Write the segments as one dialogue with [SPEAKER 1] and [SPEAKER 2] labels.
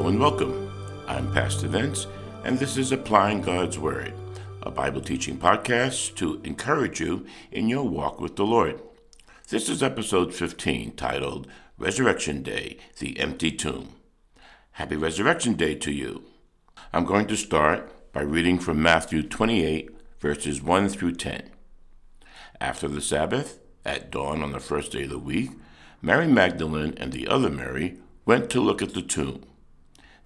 [SPEAKER 1] Hello and welcome. I'm Pastor Vince, and this is Applying God's Word, a Bible teaching podcast to encourage you in your walk with the Lord. This is episode 15 titled Resurrection Day The Empty Tomb. Happy Resurrection Day to you. I'm going to start by reading from Matthew 28, verses 1 through 10. After the Sabbath, at dawn on the first day of the week, Mary Magdalene and the other Mary went to look at the tomb.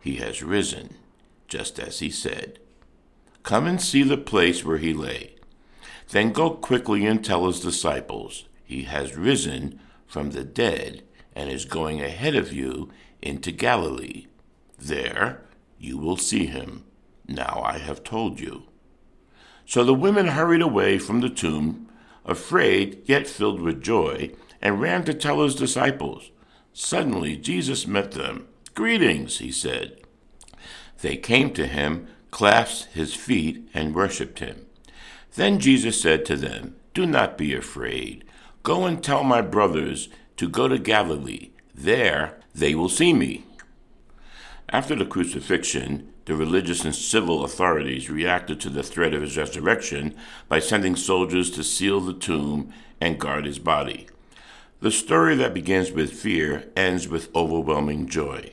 [SPEAKER 1] He has risen, just as he said. Come and see the place where he lay. Then go quickly and tell his disciples, He has risen from the dead and is going ahead of you into Galilee. There you will see him. Now I have told you. So the women hurried away from the tomb, afraid yet filled with joy, and ran to tell his disciples. Suddenly Jesus met them. Greetings, he said. They came to him, clasped his feet, and worshipped him. Then Jesus said to them, Do not be afraid. Go and tell my brothers to go to Galilee. There they will see me. After the crucifixion, the religious and civil authorities reacted to the threat of his resurrection by sending soldiers to seal the tomb and guard his body. The story that begins with fear ends with overwhelming joy.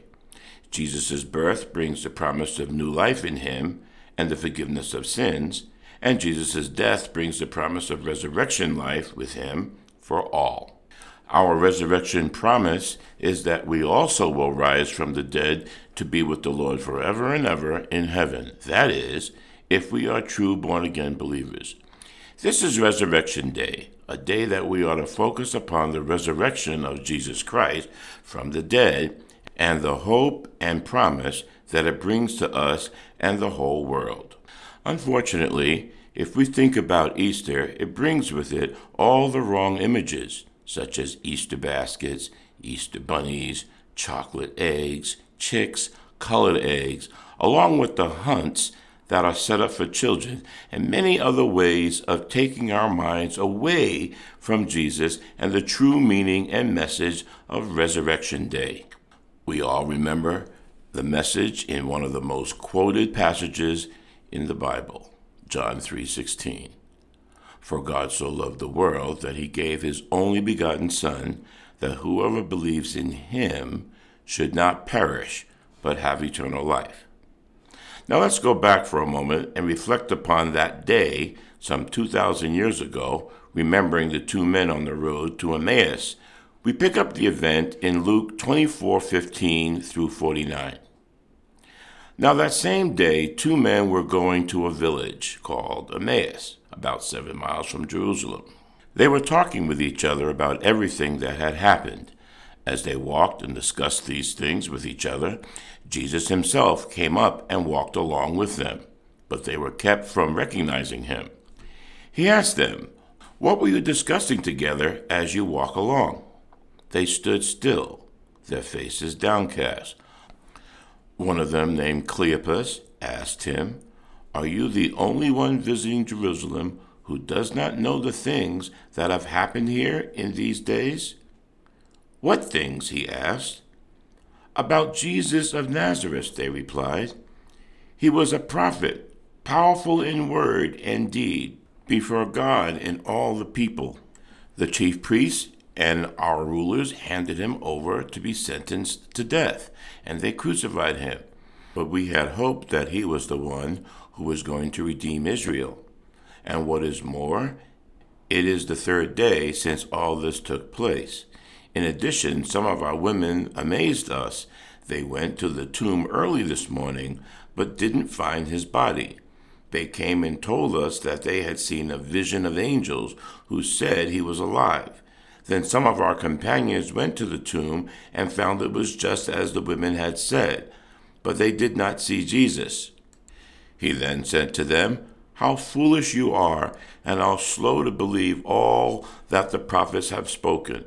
[SPEAKER 1] Jesus' birth brings the promise of new life in him and the forgiveness of sins, and Jesus' death brings the promise of resurrection life with him for all. Our resurrection promise is that we also will rise from the dead to be with the Lord forever and ever in heaven. That is, if we are true born again believers. This is Resurrection Day, a day that we ought to focus upon the resurrection of Jesus Christ from the dead and the hope and promise that it brings to us and the whole world. Unfortunately, if we think about Easter, it brings with it all the wrong images such as Easter baskets, Easter bunnies, chocolate eggs, chicks, colored eggs, along with the hunts that are set up for children, and many other ways of taking our minds away from Jesus and the true meaning and message of Resurrection Day. We all remember the message in one of the most quoted passages in the Bible, John 3:16. For God so loved the world that he gave his only begotten Son, that whoever believes in him should not perish, but have eternal life. Now let's go back for a moment and reflect upon that day some 2,000 years ago, remembering the two men on the road to Emmaus. We pick up the event in Luke 24:15 through 49. Now, that same day, two men were going to a village called Emmaus, about seven miles from Jerusalem. They were talking with each other about everything that had happened. As they walked and discussed these things with each other, Jesus himself came up and walked along with them, but they were kept from recognizing him. He asked them, What were you discussing together as you walk along? They stood still, their faces downcast. One of them, named Cleopas, asked him, Are you the only one visiting Jerusalem who does not know the things that have happened here in these days? What things? he asked. About Jesus of Nazareth, they replied. He was a prophet, powerful in word and deed, before God and all the people. The chief priests and our rulers handed him over to be sentenced to death, and they crucified him. But we had hoped that he was the one who was going to redeem Israel. And what is more, it is the third day since all this took place. In addition, some of our women amazed us. They went to the tomb early this morning, but didn't find his body. They came and told us that they had seen a vision of angels who said he was alive. Then some of our companions went to the tomb and found it was just as the women had said, but they did not see Jesus. He then said to them, How foolish you are, and how slow to believe all that the prophets have spoken.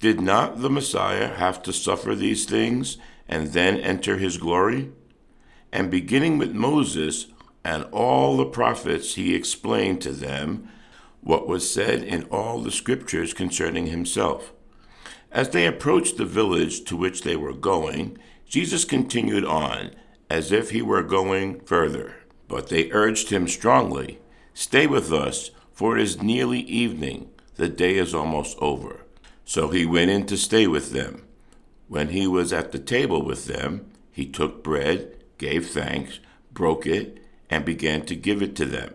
[SPEAKER 1] Did not the Messiah have to suffer these things and then enter his glory? And beginning with Moses and all the prophets, he explained to them what was said in all the scriptures concerning himself. As they approached the village to which they were going, Jesus continued on, as if he were going further. But they urged him strongly, Stay with us, for it is nearly evening. The day is almost over. So he went in to stay with them. When he was at the table with them, he took bread, gave thanks, broke it, and began to give it to them.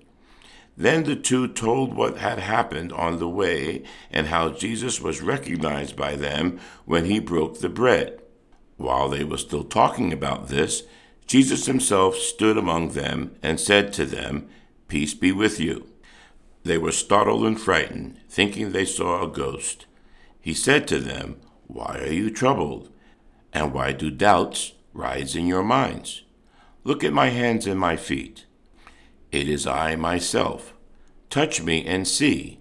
[SPEAKER 1] Then the two told what had happened on the way and how Jesus was recognized by them when he broke the bread. While they were still talking about this, Jesus himself stood among them and said to them, Peace be with you. They were startled and frightened, thinking they saw a ghost. He said to them, Why are you troubled? And why do doubts rise in your minds? Look at my hands and my feet. It is I myself. Touch me and see.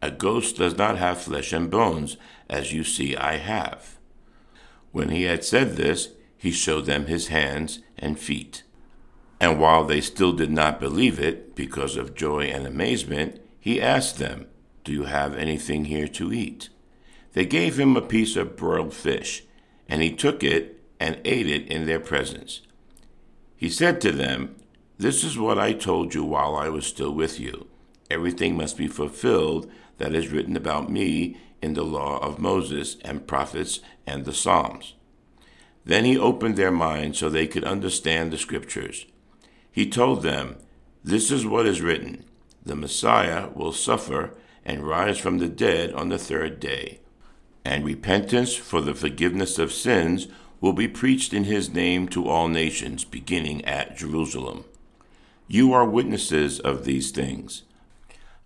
[SPEAKER 1] A ghost does not have flesh and bones, as you see I have. When he had said this, he showed them his hands and feet. And while they still did not believe it, because of joy and amazement, he asked them, Do you have anything here to eat? They gave him a piece of broiled fish, and he took it and ate it in their presence. He said to them, This is what I told you while I was still with you. Everything must be fulfilled that is written about me in the law of Moses and prophets and the Psalms. Then he opened their minds so they could understand the scriptures. He told them, This is what is written the Messiah will suffer and rise from the dead on the third day, and repentance for the forgiveness of sins will be preached in his name to all nations, beginning at Jerusalem. You are witnesses of these things.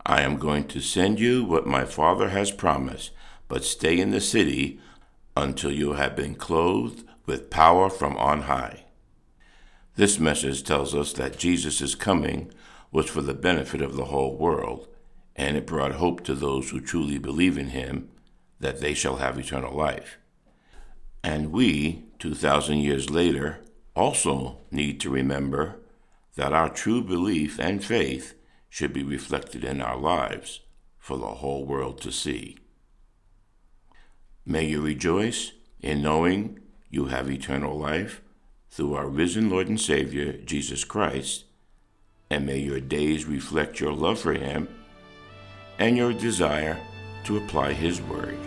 [SPEAKER 1] I am going to send you what my Father has promised, but stay in the city until you have been clothed with power from on high. This message tells us that Jesus' coming was for the benefit of the whole world, and it brought hope to those who truly believe in him that they shall have eternal life. And we, 2,000 years later, also need to remember that our true belief and faith should be reflected in our lives for the whole world to see. May you rejoice in knowing you have eternal life through our risen Lord and Savior, Jesus Christ, and may your days reflect your love for Him and your desire to apply His Word.